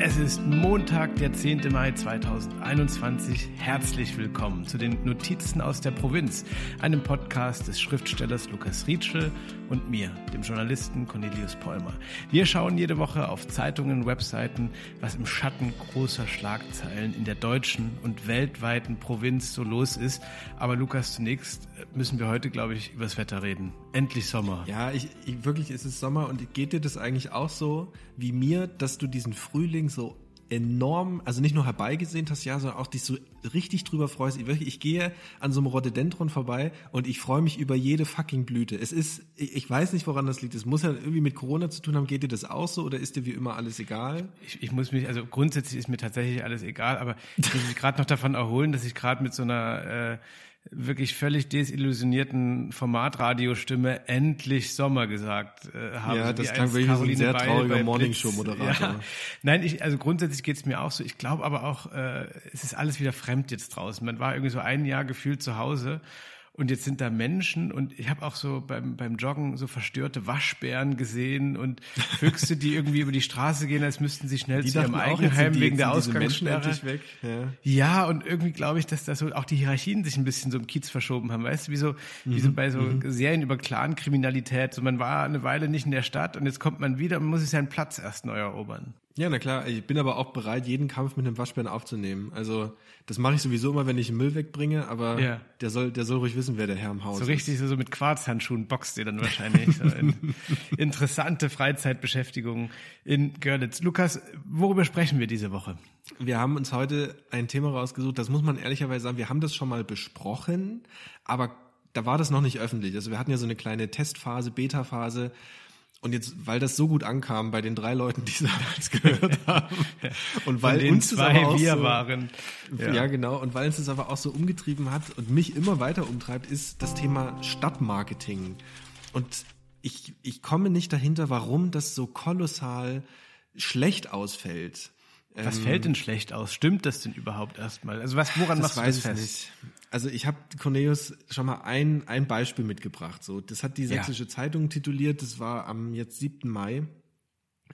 Es ist Montag, der 10. Mai 2021. Herzlich willkommen zu den Notizen aus der Provinz, einem Podcast des Schriftstellers Lukas Rietschel und mir, dem Journalisten Cornelius Polmer. Wir schauen jede Woche auf Zeitungen, Webseiten, was im Schatten großer Schlagzeilen in der deutschen und weltweiten Provinz so los ist. Aber Lukas, zunächst müssen wir heute, glaube ich, übers Wetter reden. Endlich Sommer. Ja, ich, ich, wirklich ist es Sommer und geht dir das eigentlich auch so wie mir, dass du diesen Frühling so enorm, also nicht nur herbeigesehnt hast, ja, sondern auch dich so richtig drüber freust. Ich, wirklich, ich gehe an so einem Rhododendron vorbei und ich freue mich über jede fucking Blüte. Es ist, ich, ich, weiß nicht, woran das liegt. Es muss ja irgendwie mit Corona zu tun haben. Geht dir das auch so oder ist dir wie immer alles egal? Ich, ich muss mich, also grundsätzlich ist mir tatsächlich alles egal, aber ich muss mich gerade noch davon erholen, dass ich gerade mit so einer äh, wirklich völlig desillusionierten Formatradiostimme endlich Sommer gesagt äh, habe. Ja, das klang wirklich so ein sehr trauriger Morningshow-Moderator. Ja. Nein, ich, also grundsätzlich geht es mir auch so. Ich glaube aber auch, äh, es ist alles wieder fremd jetzt draußen. Man war irgendwie so ein Jahr gefühlt zu Hause und jetzt sind da Menschen und ich habe auch so beim, beim Joggen so verstörte Waschbären gesehen und Füchse, die irgendwie über die Straße gehen, als müssten sie schnell die zu ihrem Eigenheim wegen der Ausgangssperre. Ja. ja, und irgendwie glaube ich, dass da so auch die Hierarchien sich ein bisschen so im Kiez verschoben haben. Weißt du, wie so, mhm. wie so mhm. bei so mhm. Serien über Clan-Kriminalität. So man war eine Weile nicht in der Stadt und jetzt kommt man wieder und muss sich seinen Platz erst neu erobern. Ja, na klar. Ich bin aber auch bereit, jeden Kampf mit einem Waschbären aufzunehmen. Also das mache ich sowieso immer, wenn ich Müll wegbringe. Aber ja. der soll, der soll ruhig wissen, wer der Herr im Haus so ist. So richtig so mit Quarzhandschuhen boxt ihr dann wahrscheinlich. so in, interessante Freizeitbeschäftigung in Görlitz. Lukas, worüber sprechen wir diese Woche? Wir haben uns heute ein Thema rausgesucht. Das muss man ehrlicherweise sagen. Wir haben das schon mal besprochen, aber da war das noch nicht öffentlich. Also wir hatten ja so eine kleine Testphase, Beta-Phase und jetzt, weil das so gut ankam bei den drei Leuten, die es damals gehört haben, und weil uns zwei auch wir so, waren. Ja. ja. genau. Und weil uns das aber auch so umgetrieben hat und mich immer weiter umtreibt, ist das Thema Stadtmarketing. Und ich, ich komme nicht dahinter, warum das so kolossal schlecht ausfällt. Was ähm, fällt denn schlecht aus? Stimmt das denn überhaupt erstmal? Also was, woran das machst du das fest? Nicht. Also ich habe Cornelius schon mal ein, ein Beispiel mitgebracht. So, das hat die Sächsische ja. Zeitung tituliert. Das war am jetzt 7. Mai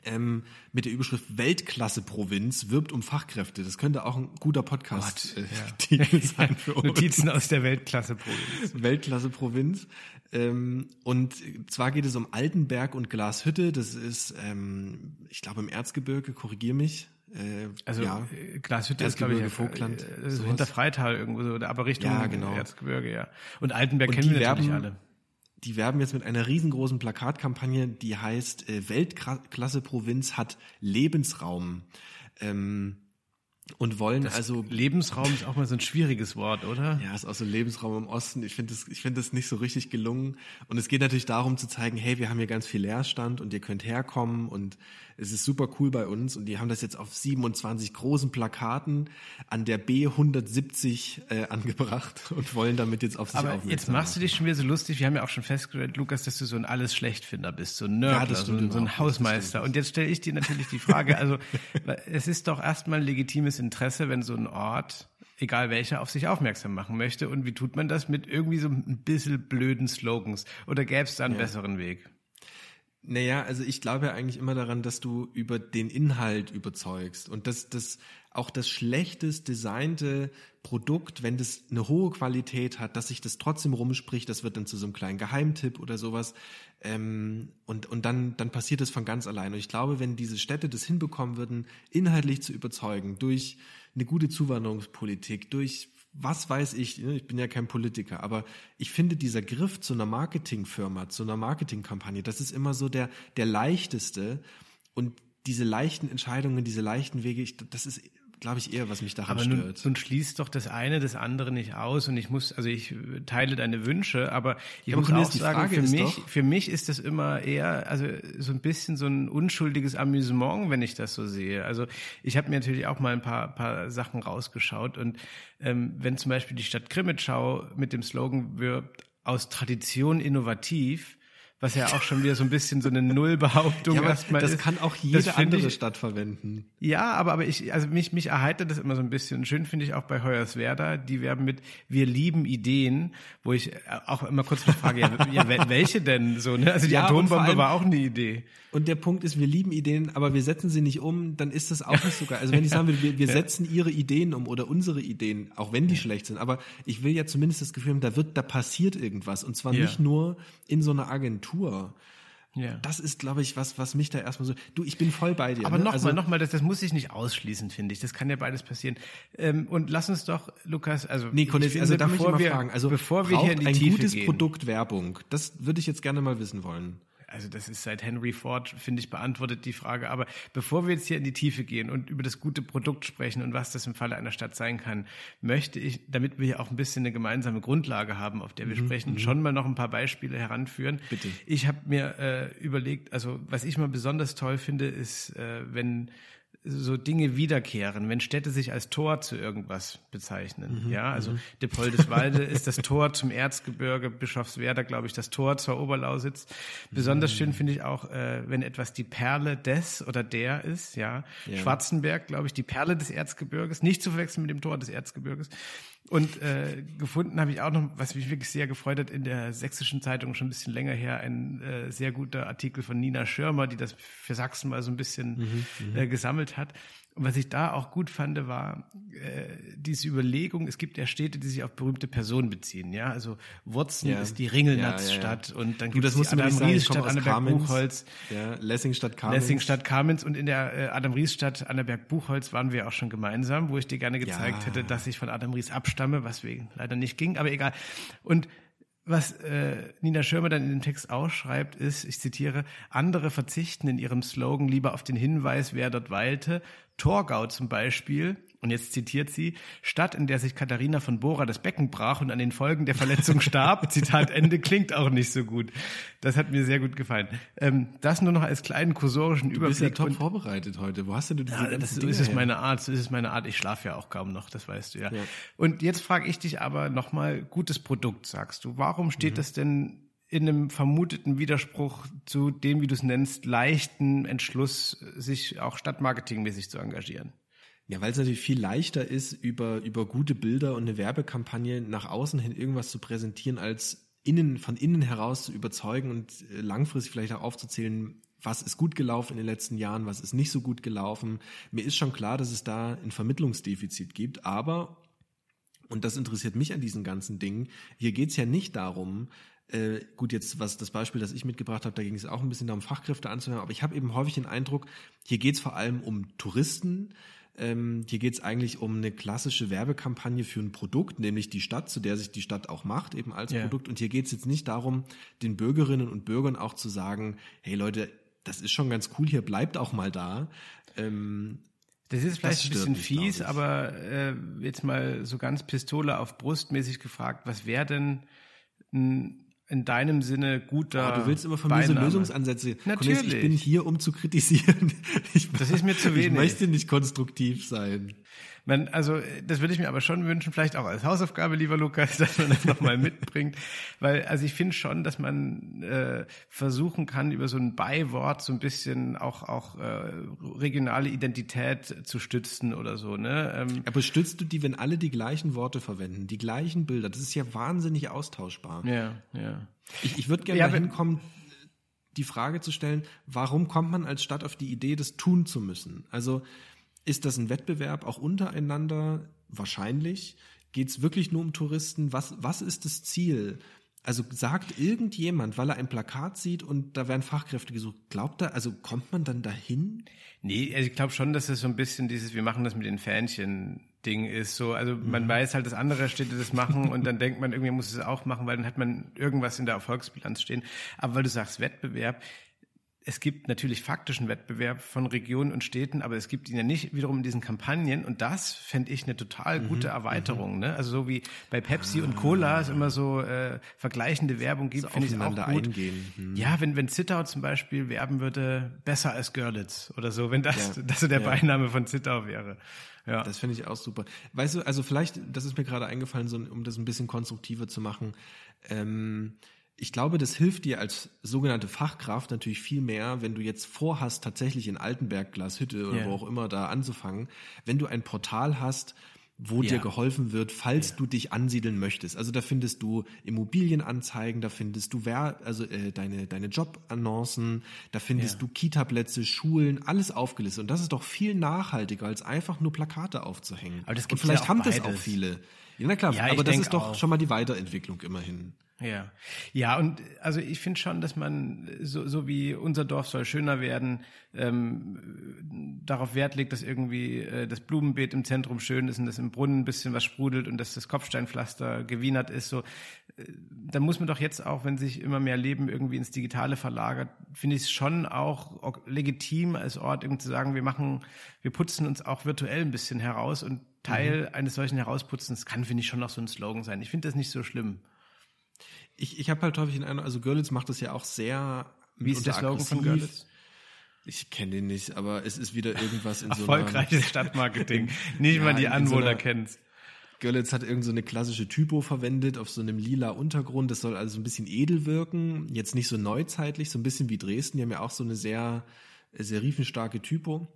ähm, mit der Überschrift Weltklasse-Provinz wirbt um Fachkräfte. Das könnte auch ein guter Podcast äh, ja. sein für uns. Notizen aus der Weltklasse-Provinz. Weltklasse-Provinz. Ähm, und zwar geht es um Altenberg und Glashütte. Das ist, ähm, ich glaube, im Erzgebirge, korrigier mich. Äh, also ja, äh, Glashütte ist, glaube ich, Vogtland. Äh, so hinter Freital irgendwo so, aber Richtung ja, genau. Erzgebirge, ja. Und Altenberg und kennen wir natürlich alle. Die werben jetzt mit einer riesengroßen Plakatkampagne, die heißt äh, Weltklasse Provinz hat Lebensraum. Ähm, und wollen das also Lebensraum ist auch mal so ein schwieriges Wort, oder? Ja, ist auch so Lebensraum im Osten. Ich finde das, ich finde das nicht so richtig gelungen. Und es geht natürlich darum zu zeigen, hey, wir haben hier ganz viel Leerstand und ihr könnt herkommen und es ist super cool bei uns und die haben das jetzt auf 27 großen Plakaten an der B170 äh, angebracht und wollen damit jetzt auf sich Aber jetzt machst du dich schon wieder so lustig. Wir haben ja auch schon festgestellt, Lukas, dass du so ein alles Schlechtfinder bist, so ein Nerdler, ja, so, so, ein Hausmeister. Und jetzt stelle ich dir natürlich die Frage, also es ist doch erstmal ein legitimes Interesse, wenn so ein Ort egal welcher, auf sich aufmerksam machen möchte. Und wie tut man das? Mit irgendwie so ein bisschen blöden Slogans. Oder gäbe es da einen ja. besseren Weg? Naja, also ich glaube ja eigentlich immer daran, dass du über den Inhalt überzeugst und dass das auch das schlechtest designte Produkt, wenn das eine hohe Qualität hat, dass sich das trotzdem rumspricht, das wird dann zu so einem kleinen Geheimtipp oder sowas ähm, und und dann dann passiert das von ganz allein. Und ich glaube, wenn diese Städte das hinbekommen würden, inhaltlich zu überzeugen durch eine gute Zuwanderungspolitik, durch was weiß ich, ne, ich bin ja kein Politiker, aber ich finde dieser Griff zu einer Marketingfirma, zu einer Marketingkampagne, das ist immer so der, der leichteste und diese leichten Entscheidungen, diese leichten Wege, ich, das ist glaube ich, eher, was mich daran aber stört. Nun, nun schließt doch das eine das andere nicht aus und ich muss, also ich teile deine Wünsche, aber ich ja, muss auch sagen, für mich, für mich ist das immer eher, also so ein bisschen so ein unschuldiges Amüsement, wenn ich das so sehe. Also ich habe mir natürlich auch mal ein paar, paar Sachen rausgeschaut und ähm, wenn zum Beispiel die Stadt Krimitschau mit dem Slogan wirbt, aus Tradition innovativ, was ja auch schon wieder so ein bisschen so eine Nullbehauptung Ja, erstmal das ist. kann auch Das jede andere ich- Stadt verwenden. Ja, aber, aber ich, also mich, mich erheitert das immer so ein bisschen. Schön finde ich auch bei Hoyerswerda, die werben mit Wir lieben Ideen, wo ich auch immer kurz frage, ja, ja wel- welche denn so, ne? Also die Ja, Atombombe allem- war auch eine Idee. Und der Punkt ist, wir lieben Ideen, aber wir setzen sie nicht um, dann ist das auch nicht so geil. Also wenn ich sagen würde, wir, wir setzen ihre Ideen um oder unsere Ideen, auch wenn die schlecht sind, aber ich will ja zumindest das Gefühl haben, da wird, da passiert irgendwas. Und zwar nicht nur in so einer Agentur. Ja. Das ist, glaube ich, was, was mich da erstmal so. Du, ich bin voll bei dir. Aber ne? nochmal, also, nochmal, das, das muss ich nicht ausschließen, finde ich. Das kann ja beides passieren. Ähm, und lass uns doch, Lukas, also Nee, Cornelis, finde, also darf ich bevor mal wir, fragen. Also bevor wir hier in die ein Tiefe gutes gehen, Produkt Werbung? Das würde ich jetzt gerne mal wissen wollen. Also das ist seit Henry Ford, finde ich, beantwortet die Frage. Aber bevor wir jetzt hier in die Tiefe gehen und über das gute Produkt sprechen und was das im Falle einer Stadt sein kann, möchte ich, damit wir hier auch ein bisschen eine gemeinsame Grundlage haben, auf der wir sprechen, schon mal noch ein paar Beispiele heranführen. Bitte. Ich habe mir äh, überlegt, also was ich mal besonders toll finde, ist, äh, wenn so Dinge wiederkehren, wenn Städte sich als Tor zu irgendwas bezeichnen. ja, also Depoldeswalde ist das Tor zum Erzgebirge, Bischofswerda, glaube ich, das Tor zur Oberlausitz. Besonders schön finde ich auch, äh, wenn etwas die Perle des oder der ist. Ja, Ja. Schwarzenberg, glaube ich, die Perle des Erzgebirges, nicht zu verwechseln mit dem Tor des Erzgebirges. Und äh, gefunden habe ich auch noch, was mich wirklich sehr gefreut hat, in der sächsischen Zeitung schon ein bisschen länger her, ein äh, sehr guter Artikel von Nina Schirmer, die das für Sachsen mal so ein bisschen äh, gesammelt hat. Und was ich da auch gut fand, war äh, diese Überlegung, es gibt ja Städte, die sich auf berühmte Personen beziehen. Ja, also Wurzen Ja. ist die Ringelnatzstadt ja, ja. und dann gibt es die Adam sagen, ich Ries komme Stadt aus Anneberg Kamenz. Buchholz. Ja, Lessing statt Kamenz. Lessing statt Kamenz und in der äh, Adam Ries Stadt Annaberg Buchholz waren wir auch schon gemeinsam, wo ich dir gerne gezeigt hätte, dass ich von Adam Ries abstamme, was wegen leider nicht ging, aber egal. Und was äh, Nina Schirmer dann in dem Text ausschreibt, ist, ich zitiere, andere verzichten in ihrem Slogan lieber auf den Hinweis, wer dort weilte. Torgau zum Beispiel, und jetzt zitiert sie, Stadt, in der sich Katharina von Bora das Becken brach und an den Folgen der Verletzung starb, Zitat Ende, klingt auch nicht so gut. Das hat mir sehr gut gefallen. Ähm, das nur noch als kleinen kursorischen Du bist ja Überblick. top vorbereitet heute. Wo hast denn du diese ja, ganzen das so Dinge ist es meine Art, so ist es meine Art. Ich schlafe ja auch kaum noch, das weißt du ja. Ja. Und jetzt frage ich dich aber nochmal, gutes Produkt, sagst du. Warum steht Mhm. das denn in einem vermuteten Widerspruch zu dem, wie du es nennst, leichten Entschluss, sich auch stadtmarketingmäßig zu engagieren? Ja, weil es natürlich viel leichter ist, über, über gute Bilder und eine Werbekampagne nach außen hin irgendwas zu präsentieren, als innen, von innen heraus zu überzeugen und äh, langfristig vielleicht auch aufzuzählen, was ist gut gelaufen in den letzten Jahren, was ist nicht so gut gelaufen. Mir ist schon klar, dass es da ein Vermittlungsdefizit gibt, aber, und das interessiert mich an diesen ganzen Dingen, hier geht's ja nicht darum, äh, gut, jetzt was das Beispiel, das ich mitgebracht habe, da ging es auch ein bisschen darum, Fachkräfte anzuhören, aber ich habe eben häufig den Eindruck, hier geht's vor allem um Touristen, ähm, hier geht's eigentlich um eine klassische Werbekampagne für ein Produkt, nämlich die Stadt, zu der sich die Stadt auch macht, eben als Ja. Produkt. Und hier geht's jetzt nicht darum, den Bürgerinnen und Bürgern auch zu sagen, hey Leute, das ist schon ganz cool, hier bleibt auch mal da. Ähm, Das ist vielleicht Das ein bisschen mich, fies, aber äh, jetzt mal so ganz Pistole auf Brust mäßig gefragt, was wäre denn ein in deinem Sinne guter Oh, du willst immer von mir so Beiname? Lösungsansätze. Natürlich. Cornelis, Ich bin hier, um zu kritisieren. Ich, Das ist mir zu Ich wenig. möchte nicht konstruktiv sein. Man, also das würde ich mir aber schon wünschen, vielleicht auch als Hausaufgabe, lieber Lukas, dass man das nochmal mitbringt. Weil, also ich finde schon, dass man äh, versuchen kann, über so ein Beiwort so ein bisschen auch, auch äh, regionale Identität zu stützen oder so. Ne? Ähm, Aber stützt du die, wenn alle die gleichen Worte verwenden, die gleichen Bilder? Das ist ja wahnsinnig austauschbar. ja, ja. Ich, ich würde gerne Ja, dahin kommen, die Frage zu stellen, warum kommt man als Stadt auf die Idee, das tun zu müssen? Also ist das ein Wettbewerb auch untereinander? Wahrscheinlich. Geht es wirklich nur um Touristen? Was, was ist das Ziel? Also sagt irgendjemand, weil er ein Plakat sieht und da werden Fachkräfte gesucht, glaubt er, also kommt man dann dahin? Nee, also ich glaube schon, dass es so ein bisschen dieses, wir machen das mit den Fähnchen. Ding ist so, also man weiß halt, dass andere Städte das machen und dann denkt man, irgendwie muss es auch machen, weil dann hat man irgendwas in der Erfolgsbilanz stehen. Aber weil du sagst Wettbewerb, es gibt natürlich faktischen Wettbewerb von Regionen und Städten, aber es gibt ihn ja nicht wiederum in diesen Kampagnen und das fände ich eine total gute Erweiterung. Ne? Also so wie bei Pepsi und Cola es immer so äh, vergleichende Werbung gibt, So finde ich es auch gut. eingehen. Hm. Ja, wenn, wenn Zittau zum Beispiel werben würde, besser als Görlitz oder so, wenn das, Ja. das so der Ja. Beiname von Zittau wäre. Ja. Das finde ich auch super. Weißt du, also vielleicht, das ist mir gerade eingefallen, so, um das ein bisschen konstruktiver zu machen. Ähm, ich glaube, das hilft dir als sogenannte Fachkraft natürlich viel mehr, wenn du jetzt vorhast, tatsächlich in Altenberg, Glashütte oder Ja. wo auch immer da anzufangen, wenn du ein Portal hast, wo Ja. dir geholfen wird, falls du dich ansiedeln möchtest. Also da findest du Immobilienanzeigen, da findest du wer, also äh, deine deine Jobannoncen, da findest Ja. du Kitaplätze, Schulen, alles aufgelistet. Und das ist doch viel nachhaltiger, als einfach nur Plakate aufzuhängen. Aber das Und gibt's vielleicht ja auch haben das beides. auch viele. Ja, na klar, Ja, aber das ist doch auch. schon mal die Weiterentwicklung immerhin. Ja, ja, und also ich finde schon, dass man so, so wie unser Dorf soll schöner werden, ähm, darauf Wert legt, dass irgendwie äh, das Blumenbeet im Zentrum schön ist und dass im Brunnen ein bisschen was sprudelt und dass das Kopfsteinpflaster gewienert ist. So, äh, dann muss man doch jetzt auch, wenn sich immer mehr Leben irgendwie ins Digitale verlagert, finde ich es schon auch legitim als Ort irgendwie zu sagen, wir machen, wir putzen uns auch virtuell ein bisschen heraus und Teil eines solchen Herausputzens kann, finde ich, schon noch so ein Slogan sein. Ich finde das nicht so schlimm. Ich, ich habe halt häufig den Eindruck, also Görlitz macht das ja auch sehr Wie ist der Slogan von. Görlitz? Ich kenne den nicht, aber es ist wieder irgendwas in so Erfolgreiches Stadtmarketing. Nicht Ja, mal die in- in so Anwohner einer- kennt's. Görlitz hat irgend so eine klassische Typo verwendet auf so einem lila Untergrund. Das soll also ein bisschen edel wirken. Jetzt nicht so neuzeitlich, so ein bisschen wie Dresden. Die haben ja auch so eine sehr serifenstarke Typo.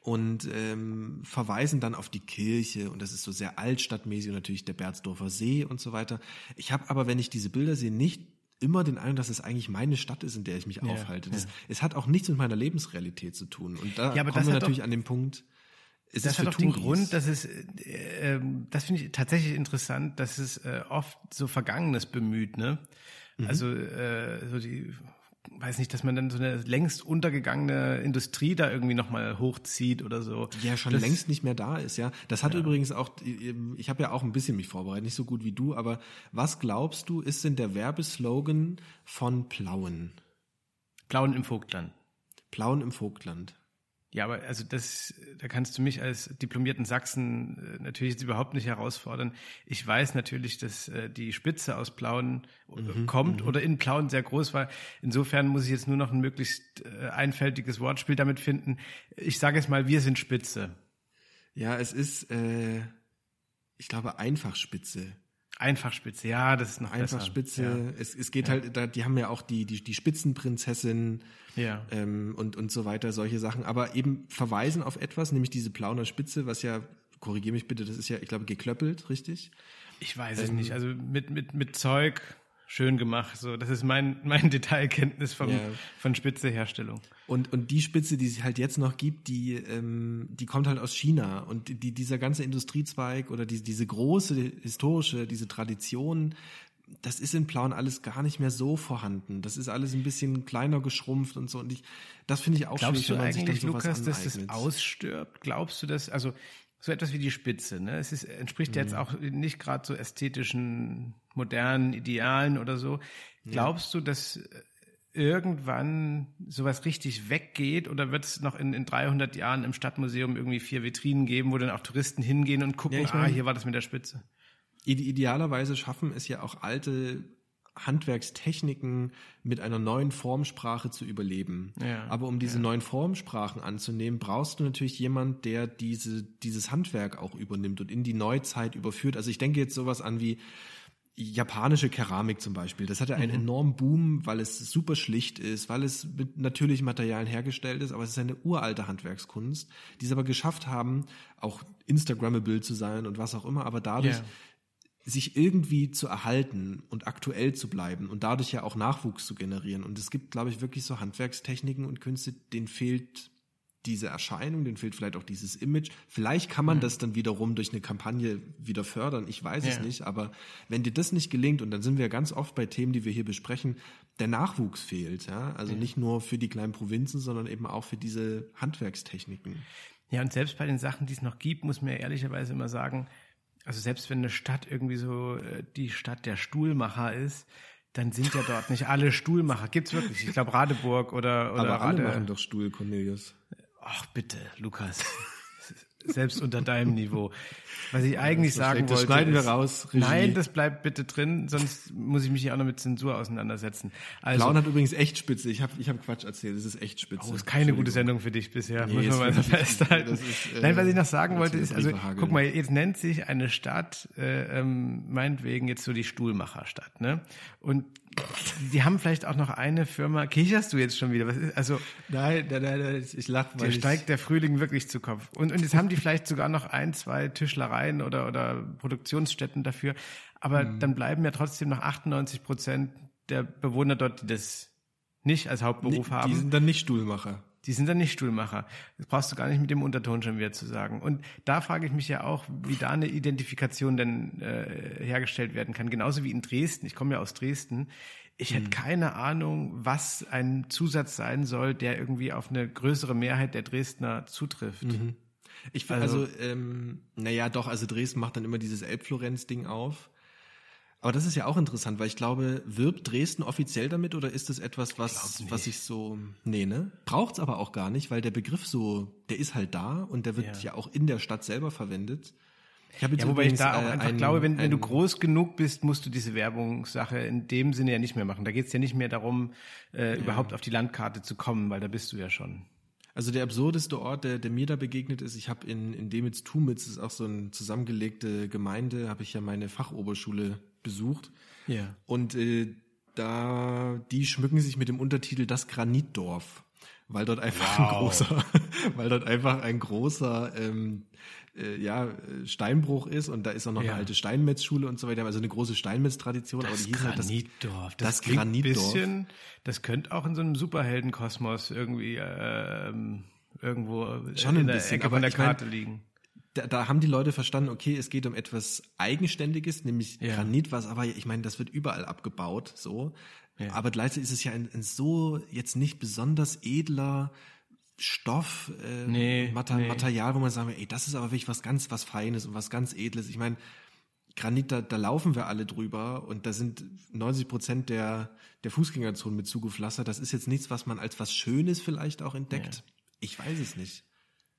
Und ähm, verweisen dann auf die Kirche und das ist so sehr altstadtmäßig und natürlich der Berzdorfer See und so weiter. Ich habe aber, wenn ich diese Bilder sehe, nicht immer den Eindruck, dass es eigentlich meine Stadt ist, in der ich mich aufhalte. Das, Es hat auch nichts mit meiner Lebensrealität zu tun. Und da Ja, kommen wir natürlich doch- an den Punkt, es Das ist hat auch den Touris. Grund, dass es, äh, ähm, das finde ich tatsächlich interessant, dass es äh, oft so Vergangenes bemüht, ne? Mhm. Also äh, so die, weiß nicht, dass man dann so eine längst untergegangene Industrie da irgendwie nochmal hochzieht oder so. die ja schon das, längst nicht mehr da ist, ja. Das hat übrigens auch, ich habe ja auch ein bisschen mich vorbereitet, nicht so gut wie du, aber was glaubst du, ist denn der Werbeslogan von Plauen? Plauen im Vogtland. Plauen im Vogtland. Ja, aber also das, da kannst du mich als diplomierten Sachsen äh, natürlich jetzt überhaupt nicht herausfordern. Ich weiß natürlich, dass äh, die Spitze aus Plauen äh, kommt oder in Plauen sehr groß war. Insofern muss ich jetzt nur noch ein möglichst äh, einfältiges Wortspiel damit finden. Ich sage jetzt mal, wir sind Spitze. Ja, es ist, äh, ich glaube, Einfachspitze. Einfachspitze, ja, das ist noch Einfachspitze. besser. Es, es geht halt, da, die haben ja auch die, die, die Spitzenprinzessin Ja. ja. ähm, und, und so weiter, solche Sachen, aber eben verweisen auf etwas, nämlich diese Plauner Spitze, was ja, korrigiere mich bitte, das ist ja, ich glaube, geklöppelt, richtig? Ich weiß es nicht. Also mit, mit, mit Zeug schön gemacht. So, das ist mein, mein Detailkenntnis vom, Ja. von Spitzeherstellung. Und, und die Spitze, die es halt jetzt noch gibt, die, ähm, die kommt halt aus China. Und die, dieser ganze Industriezweig oder die, diese große historische, diese Tradition, das ist in Plauen alles gar nicht mehr so vorhanden. Das ist alles ein bisschen kleiner geschrumpft und so. Und ich, das finde ich auch Glaubst schwierig, du wenn man sich dann eigentlich, Lukas, dass das ausstirbt? Glaubst du das? Also so etwas wie die Spitze, ne? Es ist, entspricht Mhm. jetzt auch nicht gerade so ästhetischen, modernen Idealen oder so. Glaubst du, dass irgendwann sowas richtig weggeht oder wird es noch in, in 300 Jahren im Stadtmuseum irgendwie vier Vitrinen geben, wo dann auch Touristen hingehen und gucken, Ja, ich ah, mein- hier war das mit der Spitze? Ide idealerweise schaffen es ja auch alte Handwerkstechniken mit einer neuen Formsprache zu überleben. Ja, Aber um diese neuen Formsprachen anzunehmen, brauchst du natürlich jemand, der diese, dieses Handwerk auch übernimmt und in die Neuzeit überführt. Also ich denke jetzt sowas an wie japanische Keramik zum Beispiel. Das hatte einen enormen Boom, weil es super schlicht ist, weil es mit natürlichen Materialien hergestellt ist, aber es ist eine uralte Handwerkskunst, die es aber geschafft haben, auch Instagrammable zu sein und was auch immer, aber dadurch Ja. sich irgendwie zu erhalten und aktuell zu bleiben und dadurch ja auch Nachwuchs zu generieren. Und es gibt, glaube ich, wirklich so Handwerkstechniken und Künste, denen fehlt diese Erscheinung, denen fehlt vielleicht auch dieses Image. Vielleicht kann man das dann wiederum durch eine Kampagne wieder fördern, ich weiß es Ja. nicht, aber wenn dir das nicht gelingt, und dann sind wir ganz oft bei Themen, die wir hier besprechen, der Nachwuchs fehlt, ja, also nicht nur für die kleinen Provinzen, sondern eben auch für diese Handwerkstechniken. Ja, und selbst bei den Sachen, die es noch gibt, muss man ja ehrlicherweise immer sagen, also selbst wenn eine Stadt irgendwie so äh, die Stadt der Stuhlmacher ist, dann sind ja dort nicht alle Stuhlmacher. Gibt's wirklich? Ich glaube Radeburg oder, oder Aber alle Rade. machen doch Stuhl, Cornelius. Ach bitte, Lukas. Selbst unter deinem Niveau. Was ich eigentlich das sagen schlecht. Das wollte. schneiden wir ist, raus, Regie. Nein, das bleibt bitte drin, sonst muss ich mich hier auch noch mit Zensur auseinandersetzen. Also, Blauen hat übrigens echt Spitze. Ich habe ich hab Quatsch erzählt. Es ist echt Spitze. Oh, ist keine gute Sendung für dich bisher, Nee, muss man mal so festhalten. das ist, äh, Nein, was ich noch sagen wollte, ist, also, guck mal, jetzt nennt sich eine Stadt, äh, ähm, meinetwegen jetzt so die Stuhlmacherstadt, ne? Und die haben vielleicht auch noch eine Firma. Kicherst du jetzt schon wieder? Was ist, also nein, nein, nein, nein ich lache, weil steigt der Frühling wirklich zu Kopf. Und, und jetzt haben die vielleicht sogar noch ein, zwei Tischlereien oder, oder Produktionsstätten dafür. Aber mhm. dann bleiben ja trotzdem noch 98 Prozent der Bewohner dort, die das nicht als Hauptberuf nee, haben. Die sind dann nicht Stuhlmacher. Die sind dann nicht Stuhlmacher. Das brauchst du gar nicht mit dem Unterton schon wieder zu sagen. Und da frage ich mich ja auch, wie da eine Identifikation denn äh, hergestellt werden kann. Genauso wie in Dresden. Ich komme ja aus Dresden. Ich hätte hm. keine Ahnung, was ein Zusatz sein soll, der irgendwie auf eine größere Mehrheit der Dresdner zutrifft. Mhm. Ich finde also, also ähm, naja, doch, also Dresden macht dann immer dieses Elbflorenz-Ding auf. Aber das ist ja auch interessant, weil ich glaube, wirbt Dresden offiziell damit oder ist das etwas, was, was ich so, nee, ne? Braucht's aber auch gar nicht, weil der Begriff so, der ist halt da und der wird ja, ja auch in der Stadt selber verwendet. Ich habe jetzt ja, wobei übrigens, ich da auch einfach ein, glaube, wenn, wenn du groß genug bist, musst du diese Werbungssache in dem Sinne ja nicht mehr machen. Da geht's ja nicht mehr darum, äh, ja. überhaupt auf die Landkarte zu kommen, weil da bist du ja schon. Also der absurdeste Ort, der, der mir da begegnet ist, ich habe in, in Demitz-Tumitz, ist auch so eine zusammengelegte Gemeinde, habe ich ja meine Fachoberschule besucht. Ja. Und äh, da, die schmücken sich mit dem Untertitel Das Granitdorf, weil dort einfach wow. ein großer, weil dort einfach ein großer ähm, äh, ja, Steinbruch ist und da ist auch noch ja. eine alte Steinmetzschule und so weiter, also eine große Steinmetz-Tradition. Das aber die Granitdorf, halt das, das, das Granitdorf. Bisschen, das könnte auch in so einem Superheldenkosmos irgendwie äh, irgendwo Schon in der bisschen, Ecke von der Karte mein, liegen da, da haben die Leute verstanden, okay, es geht um etwas Eigenständiges, nämlich ja. Granit, was aber, ich meine, das wird überall abgebaut, so. Ja. Aber gleichzeitig ist es ja ein, ein so jetzt nicht besonders edler Stoff, äh, nee, Mater nee. Material, wo man sagen, ey, das ist aber wirklich was ganz, was Feines und was ganz Edles. Ich meine, Granit, da, da laufen wir alle drüber und da sind 90 Prozent der, der Fußgängerzone mit zugepflastert. Das ist jetzt nichts, was man als was Schönes vielleicht auch entdeckt. Ja. Ich weiß es nicht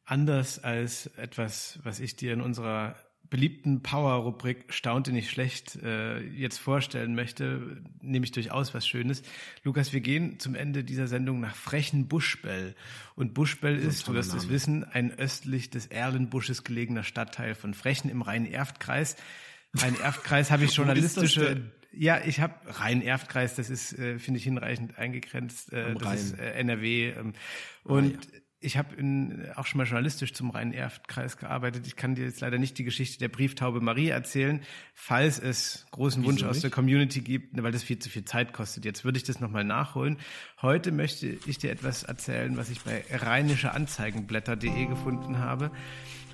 anders als etwas, was ich dir in unserer beliebten Power-Rubrik Staunte nicht schlecht äh, jetzt vorstellen möchte, nehme ich durchaus was Schönes. Lukas, wir gehen zum Ende dieser Sendung nach Frechen Buschbell. Und Buschbell ist, ist du wirst es wissen, ein östlich des Erlenbusches gelegener Stadtteil von Frechen im Rhein-Erft-Kreis. Rhein-Erft-Kreis habe ich journalistische ja, ich habe Rhein-Erft-Kreis, das ist, äh, finde ich, hinreichend eingegrenzt. Äh, das ist äh, NRW. Ähm, und ah, ja ich habe auch schon mal journalistisch zum Rhein-Erft-Kreis gearbeitet. Ich kann dir jetzt leider nicht die Geschichte der Brieftaube Marie erzählen, falls es großen Wieso Wunsch aus nicht? der Community gibt, weil das viel zu viel Zeit kostet. Jetzt würde ich das nochmal nachholen. Heute möchte ich dir etwas erzählen, was ich bei rheinische-anzeigenblätter.de gefunden habe.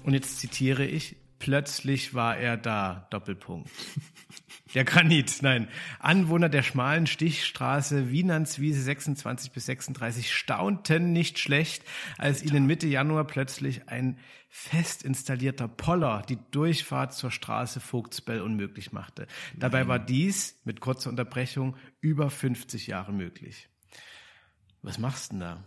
Und jetzt zitiere ich, plötzlich war er da, Doppelpunkt. Der Granit, nein. Anwohner der schmalen Stichstraße Wienanswiese 26 bis 36 staunten nicht schlecht, als ihnen Mitte Januar plötzlich ein fest installierter Poller die Durchfahrt zur Straße Vogtsbell unmöglich machte. Dabei war dies, mit kurzer Unterbrechung, über 50 Jahre möglich. Was machst du denn da?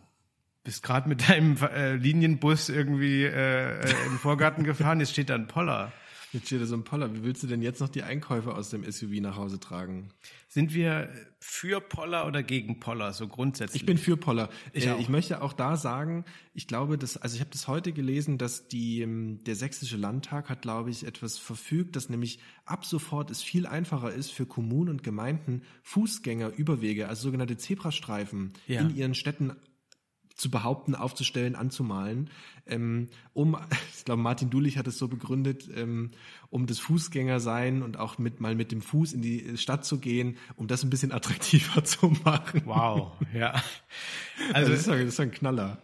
Bist gerade mit deinem äh, Linienbus irgendwie äh, äh, im Vorgarten gefahren, jetzt steht da ein Poller. Jetzt steht da so ein Poller. Wie willst du denn jetzt noch die Einkäufe aus dem SUV nach Hause tragen? Sind wir für Poller oder gegen Poller, so grundsätzlich? Ich bin für Poller. Ich, äh, ich möchte auch da sagen, ich glaube, dass, also ich habe das heute gelesen, dass die, ähm, der Sächsische Landtag hat, glaube ich, etwas verfügt, dass nämlich ab sofort es viel einfacher ist für Kommunen und Gemeinden, Fußgängerüberwege, also sogenannte Zebrastreifen ja. in ihren Städten zu behaupten, aufzustellen, anzumalen, ähm, um, ich glaube, Martin Dulich hat es so begründet, ähm, um das Fußgängersein und auch mit mal mit dem Fuß in die Stadt zu gehen, um das ein bisschen attraktiver zu machen. Wow, ja. Also, das, ist ein, das ist ein Knaller.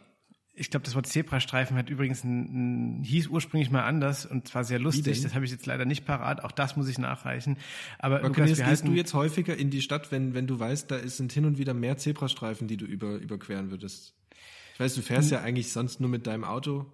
Ich glaube, das Wort Zebrastreifen hat übrigens ein, ein, hieß ursprünglich mal anders und zwar sehr lustig. Das habe ich jetzt leider nicht parat. Auch das muss ich nachreichen. Aber Lukas, Lukas, gehst du jetzt häufiger in die Stadt, wenn wenn du weißt, da sind hin und wieder mehr Zebrastreifen, die du über, überqueren würdest? Ich weiß, du fährst ja eigentlich sonst nur mit deinem Auto.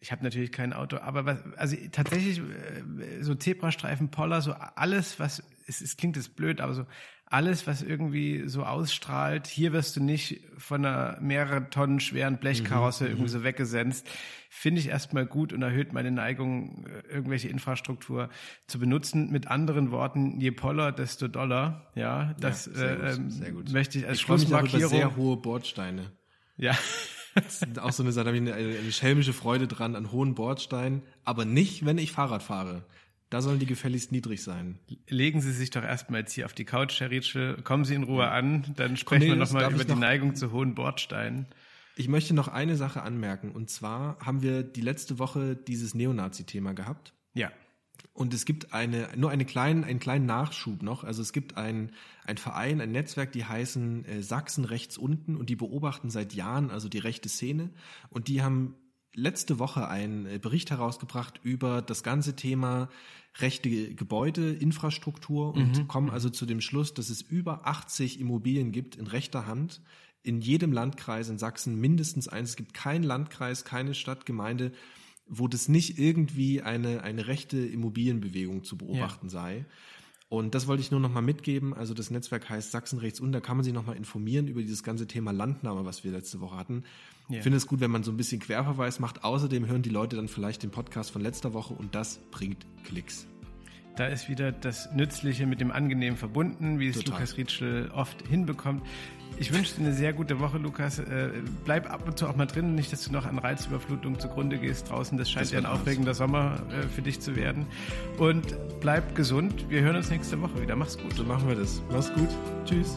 Ich habe natürlich kein Auto, aber was, also tatsächlich äh, so Zebrastreifen, Poller, so alles, was es, es klingt jetzt blöd, aber so alles, was irgendwie so ausstrahlt, hier wirst du nicht von einer mehrere Tonnen schweren Blechkarosse mhm, irgendwie mhm. so weggesenzt, finde ich erstmal gut und erhöht meine Neigung, äh, irgendwelche Infrastruktur zu benutzen. Mit anderen Worten, je Poller, desto doller. Ja, das ja, sehr äh, gut, sehr gut. möchte ich als ich Schlussmarkierung. sehr hohe Bordsteine. Ja. Das ist auch so eine Sache, da habe ich eine, eine schelmische Freude dran an hohen Bordsteinen, aber nicht, wenn ich Fahrrad fahre. Da sollen die gefälligst niedrig sein. Legen Sie sich doch erstmal jetzt hier auf die Couch, Herr Rietsche. Kommen Sie in Ruhe an, dann sprechen Cornelius, wir nochmal über die Neigung zu hohen Bordsteinen. Ich möchte noch eine Sache anmerken. Und zwar haben wir die letzte Woche dieses Neonazi-Thema gehabt. Ja. Und es gibt eine, nur eine kleinen, einen kleinen Nachschub noch. Also es gibt ein, ein Verein, ein Netzwerk, die heißen äh, Sachsen rechts unten und die beobachten seit Jahren also die rechte Szene. Und die haben letzte Woche einen äh, Bericht herausgebracht über das ganze Thema rechte Gebäude, Infrastruktur und mhm. kommen also zu dem Schluss, dass es über 80 Immobilien gibt in rechter Hand in jedem Landkreis in Sachsen mindestens eins. Es gibt keinen Landkreis, keine Stadtgemeinde, wo das nicht irgendwie eine, eine rechte Immobilienbewegung zu beobachten ja. sei. Und das wollte ich nur noch mal mitgeben. Also das Netzwerk heißt Sachsen rechts und da kann man sich noch mal informieren über dieses ganze Thema Landnahme, was wir letzte Woche hatten. Ja. Ich finde es gut, wenn man so ein bisschen Querverweis macht. Außerdem hören die Leute dann vielleicht den Podcast von letzter Woche und das bringt Klicks. Da ist wieder das Nützliche mit dem Angenehmen verbunden, wie es Total. Lukas Rietschel oft hinbekommt. Ich wünsche dir eine sehr gute Woche, Lukas. Äh, bleib ab und zu auch mal drin, nicht, dass du noch an Reizüberflutung zugrunde gehst draußen. Das scheint das ja ein aufregender aus. Sommer äh, für dich zu werden. Und bleib gesund. Wir hören uns nächste Woche wieder. Mach's gut. So machen wir das. Mach's gut. Tschüss.